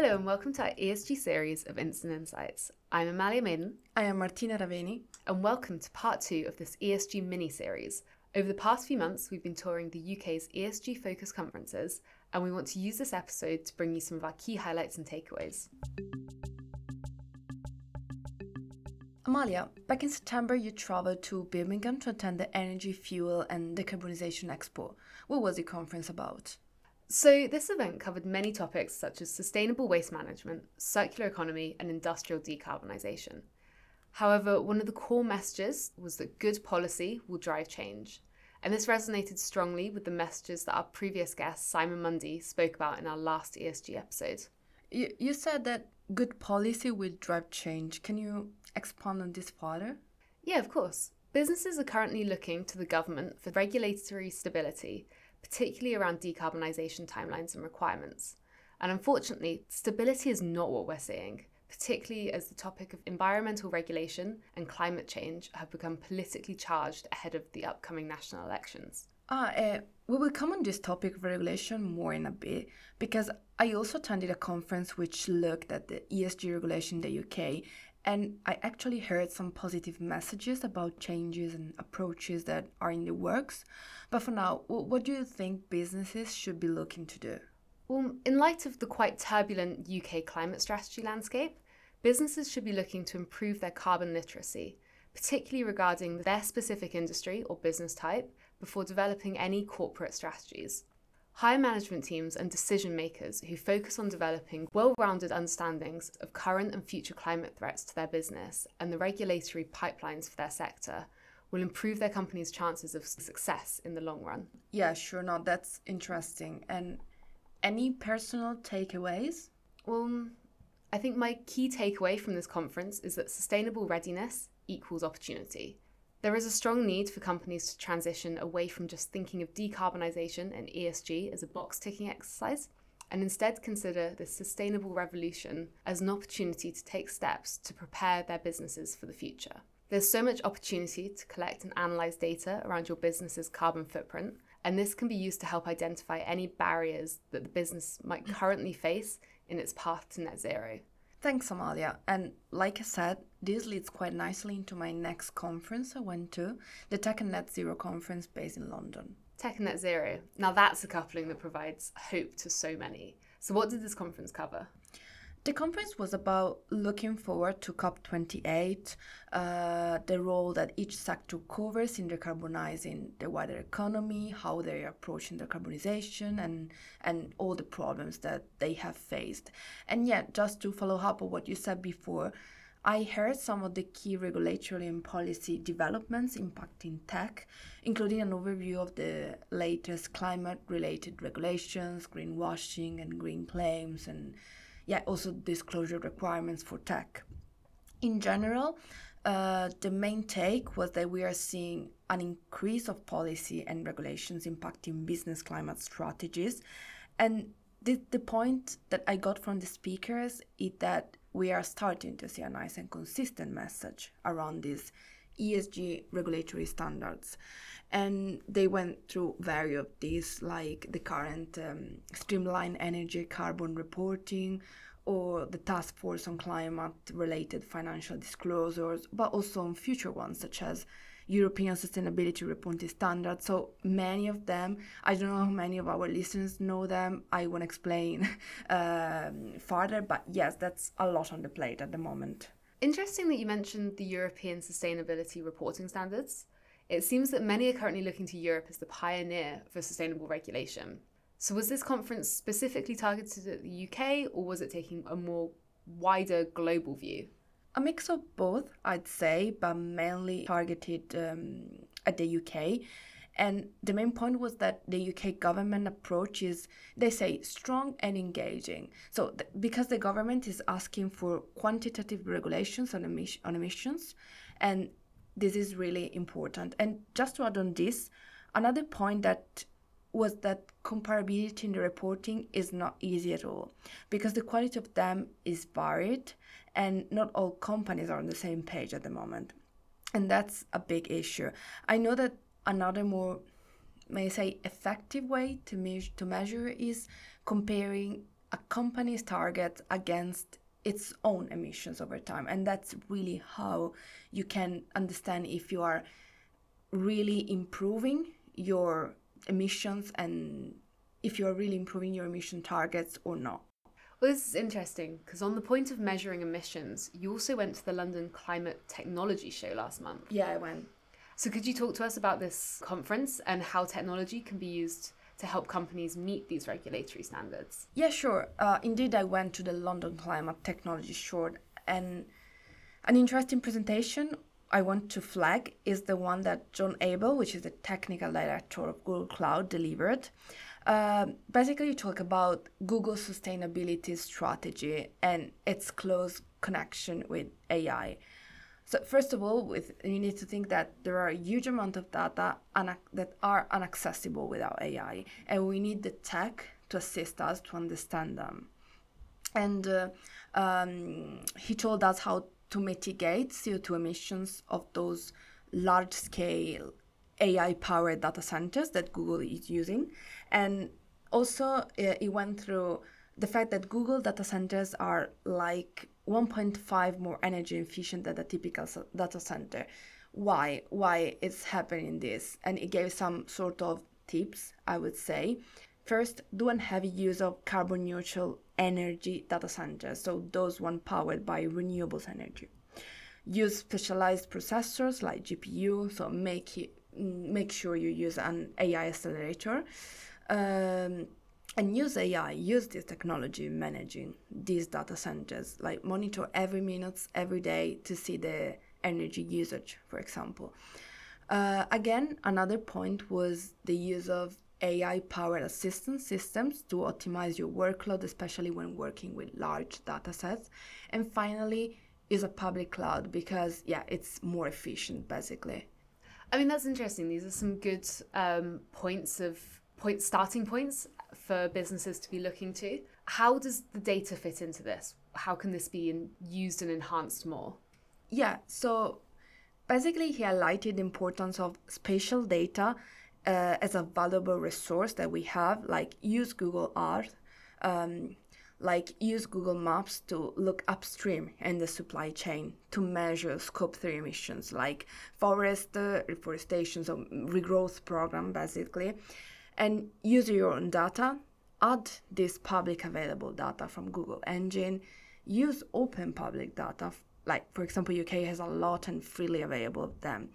Hello and welcome to our ESG series of Instant Insights. I'm Amalia Maiden. I am Martina Raveni. And welcome to part two of this ESG mini series. Over the past few months, we've been touring the UK's ESG focused conferences, and we want to use this episode to bring you some of our key highlights and takeaways. Amalia, back in September, you traveled to Birmingham to attend the Energy, Fuel and Decarbonisation Expo. What was the conference about? So, this event covered many topics such as sustainable waste management, circular economy, and industrial decarbonisation. However, one of the core messages was that good policy will drive change. And this resonated strongly with the messages that our previous guest, Simon Mundy, spoke about in our last ESG episode. You, you said that good policy will drive change. Can you expand on this further? Yeah, of course. Businesses are currently looking to the government for regulatory stability particularly around decarbonisation timelines and requirements. And unfortunately, stability is not what we're seeing, particularly as the topic of environmental regulation and climate change have become politically charged ahead of the upcoming national elections. Ah, uh, we will come on this topic of regulation more in a bit because I also attended a conference which looked at the ESG regulation in the UK and I actually heard some positive messages about changes and approaches that are in the works. But for now, what do you think businesses should be looking to do? Well, in light of the quite turbulent UK climate strategy landscape, businesses should be looking to improve their carbon literacy, particularly regarding their specific industry or business type, before developing any corporate strategies. Higher management teams and decision makers who focus on developing well rounded understandings of current and future climate threats to their business and the regulatory pipelines for their sector will improve their company's chances of success in the long run. Yeah, sure. No, that's interesting. And any personal takeaways? Well, I think my key takeaway from this conference is that sustainable readiness equals opportunity. There is a strong need for companies to transition away from just thinking of decarbonisation and ESG as a box ticking exercise and instead consider this sustainable revolution as an opportunity to take steps to prepare their businesses for the future. There's so much opportunity to collect and analyse data around your business's carbon footprint, and this can be used to help identify any barriers that the business might currently face in its path to net zero. Thanks, Amalia. And like I said, this leads quite nicely into my next conference I went to, the Tech and Net Zero conference based in London. Tech and Net Zero. Now that's a coupling that provides hope to so many. So, what did this conference cover? The conference was about looking forward to COP28, uh, the role that each sector covers in decarbonizing the wider economy, how they are approaching decarbonization, and, and all the problems that they have faced. And yet, just to follow up on what you said before, I heard some of the key regulatory and policy developments impacting tech, including an overview of the latest climate related regulations, greenwashing, and green claims, and yeah, also disclosure requirements for tech. In general, uh, the main take was that we are seeing an increase of policy and regulations impacting business climate strategies. And the, the point that I got from the speakers is that we are starting to see a nice and consistent message around these ESG regulatory standards. And they went through various of these, like the current um, streamlined energy carbon reporting or the task force on climate related financial disclosures, but also on future ones such as European Sustainability Reporting Standards. So many of them, I don't know how many of our listeners know them. I won't explain um, further, but yes, that's a lot on the plate at the moment. Interesting that you mentioned the European Sustainability Reporting Standards. It seems that many are currently looking to Europe as the pioneer for sustainable regulation. So, was this conference specifically targeted at the UK or was it taking a more wider global view? A mix of both, I'd say, but mainly targeted um, at the UK. And the main point was that the UK government approach is, they say, strong and engaging. So, th- because the government is asking for quantitative regulations on, emis- on emissions, and this is really important. And just to add on this, another point that was that comparability in the reporting is not easy at all because the quality of them is varied and not all companies are on the same page at the moment. And that's a big issue. I know that another more may I say effective way to measure to measure is comparing a company's target against its own emissions over time. And that's really how you can understand if you are really improving your emissions and if you're really improving your emission targets or not. Well, this is interesting because on the point of measuring emissions, you also went to the London Climate Technology Show last month. Yeah, I went. So, could you talk to us about this conference and how technology can be used to help companies meet these regulatory standards? Yeah, sure. Uh, indeed, I went to the London Climate Technology Show, and an interesting presentation I want to flag is the one that John Abel, which is the technical director of Google Cloud, delivered. Uh, basically, you talk about Google's sustainability strategy and its close connection with AI. So first of all, with you need to think that there are a huge amount of data that are inaccessible without AI, and we need the tech to assist us to understand them. And uh, um, he told us how to mitigate CO2 emissions of those large-scale AI-powered data centers that Google is using, and also uh, he went through the fact that Google data centers are like 1.5 more energy efficient than a typical data center. Why? Why it's happening this? And it gave some sort of tips, I would say. First, do a heavy use of carbon neutral energy data centers, so those one powered by renewables energy. Use specialized processors like GPU, so make it, make sure you use an AI accelerator. Um, and use AI, use this technology managing these data centers, like monitor every minute, every day to see the energy usage, for example. Uh, again, another point was the use of AI powered assistance systems to optimize your workload, especially when working with large data sets. And finally, is a public cloud because, yeah, it's more efficient basically. I mean, that's interesting. These are some good um, points of point starting points for businesses to be looking to. How does the data fit into this? How can this be in, used and enhanced more? Yeah, so basically, he highlighted the importance of spatial data uh, as a valuable resource that we have, like use Google Earth, um, like use Google Maps to look upstream in the supply chain to measure scope 3 emissions, like forest uh, reforestation, so regrowth program basically. And use your own data, add this public available data from Google Engine, use open public data, like for example, UK has a lot and freely available of them,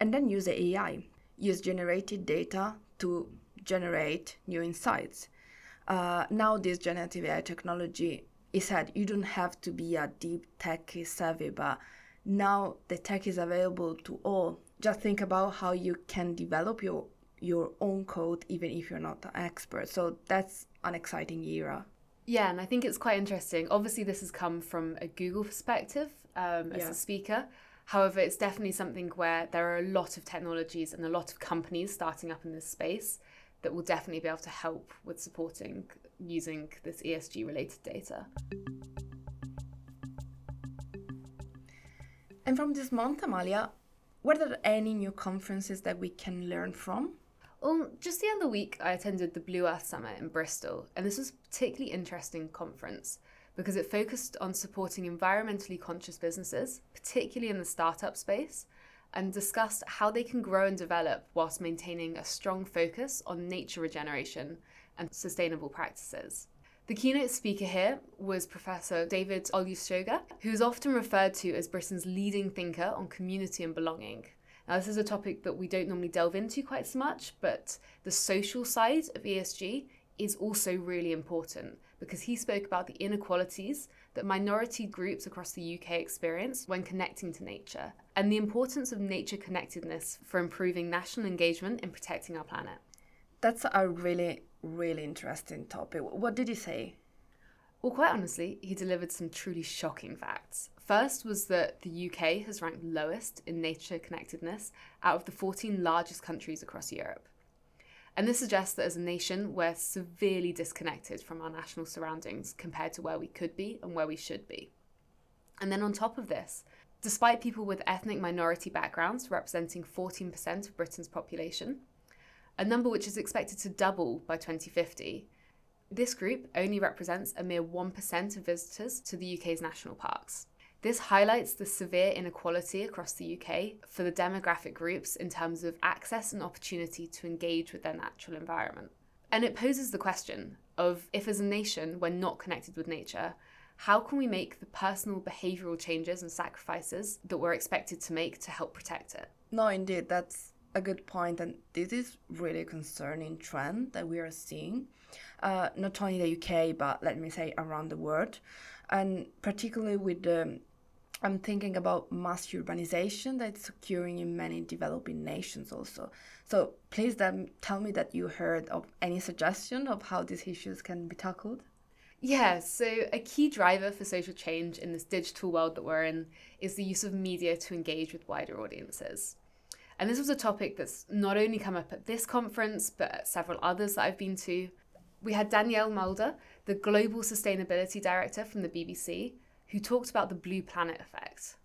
and then use the AI, use generated data to generate new insights. Uh, now, this generative AI technology is said you don't have to be a deep tech savvy, but now the tech is available to all. Just think about how you can develop your your own code even if you're not an expert. So that's an exciting era. Yeah, and I think it's quite interesting. Obviously, this has come from a Google perspective um, as yeah. a speaker. However, it's definitely something where there are a lot of technologies and a lot of companies starting up in this space that will definitely be able to help with supporting using this ESG related data. And from this month, Amalia, were there any new conferences that we can learn from? Well, just the other week, I attended the Blue Earth Summit in Bristol, and this was a particularly interesting conference because it focused on supporting environmentally conscious businesses, particularly in the startup space, and discussed how they can grow and develop whilst maintaining a strong focus on nature regeneration and sustainable practices. The keynote speaker here was Professor David Olusoga, who is often referred to as Britain's leading thinker on community and belonging. Now, this is a topic that we don't normally delve into quite so much, but the social side of ESG is also really important because he spoke about the inequalities that minority groups across the UK experience when connecting to nature and the importance of nature connectedness for improving national engagement in protecting our planet. That's a really, really interesting topic. What did he say? Well, quite honestly, he delivered some truly shocking facts. First was that the UK has ranked lowest in nature connectedness out of the 14 largest countries across Europe. And this suggests that as a nation, we're severely disconnected from our national surroundings compared to where we could be and where we should be. And then on top of this, despite people with ethnic minority backgrounds representing 14% of Britain's population, a number which is expected to double by 2050, This group only represents a mere 1% of visitors to the UK's national parks. This highlights the severe inequality across the UK for the demographic groups in terms of access and opportunity to engage with their natural environment. And it poses the question of if, as a nation, we're not connected with nature, how can we make the personal behavioural changes and sacrifices that we're expected to make to help protect it? No, indeed, that's a good point, and this is really a concerning trend that we are seeing, uh, not only in the UK, but let me say around the world, and particularly with the I'm thinking about mass urbanization that's occurring in many developing nations also. So please then tell me that you heard of any suggestion of how these issues can be tackled. Yeah, so a key driver for social change in this digital world that we're in is the use of media to engage with wider audiences. And this was a topic that's not only come up at this conference, but at several others that I've been to. We had Danielle Mulder, the Global Sustainability Director from the BBC, who talked about the blue planet effect.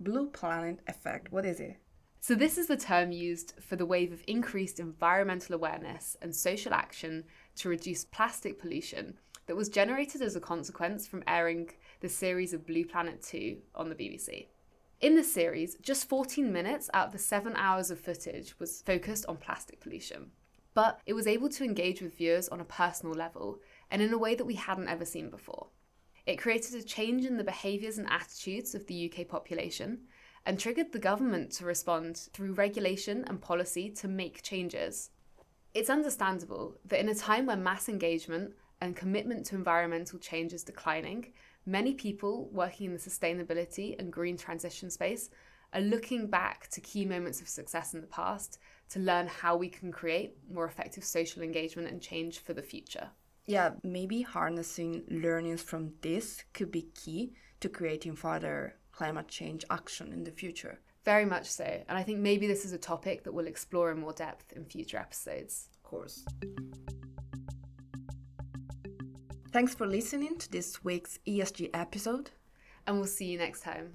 Blue planet effect, what is it? So, this is the term used for the wave of increased environmental awareness and social action to reduce plastic pollution that was generated as a consequence from airing the series of Blue Planet 2 on the BBC. In the series, just 14 minutes out of the seven hours of footage was focused on plastic pollution. But it was able to engage with viewers on a personal level and in a way that we hadn't ever seen before. It created a change in the behaviours and attitudes of the UK population and triggered the government to respond through regulation and policy to make changes. It's understandable that in a time when mass engagement and commitment to environmental change is declining, many people working in the sustainability and green transition space are looking back to key moments of success in the past to learn how we can create more effective social engagement and change for the future yeah, maybe harnessing learnings from this could be key to creating further climate change action in the future. Very much so. And I think maybe this is a topic that we'll explore in more depth in future episodes. Of course. Thanks for listening to this week's ESG episode. And we'll see you next time.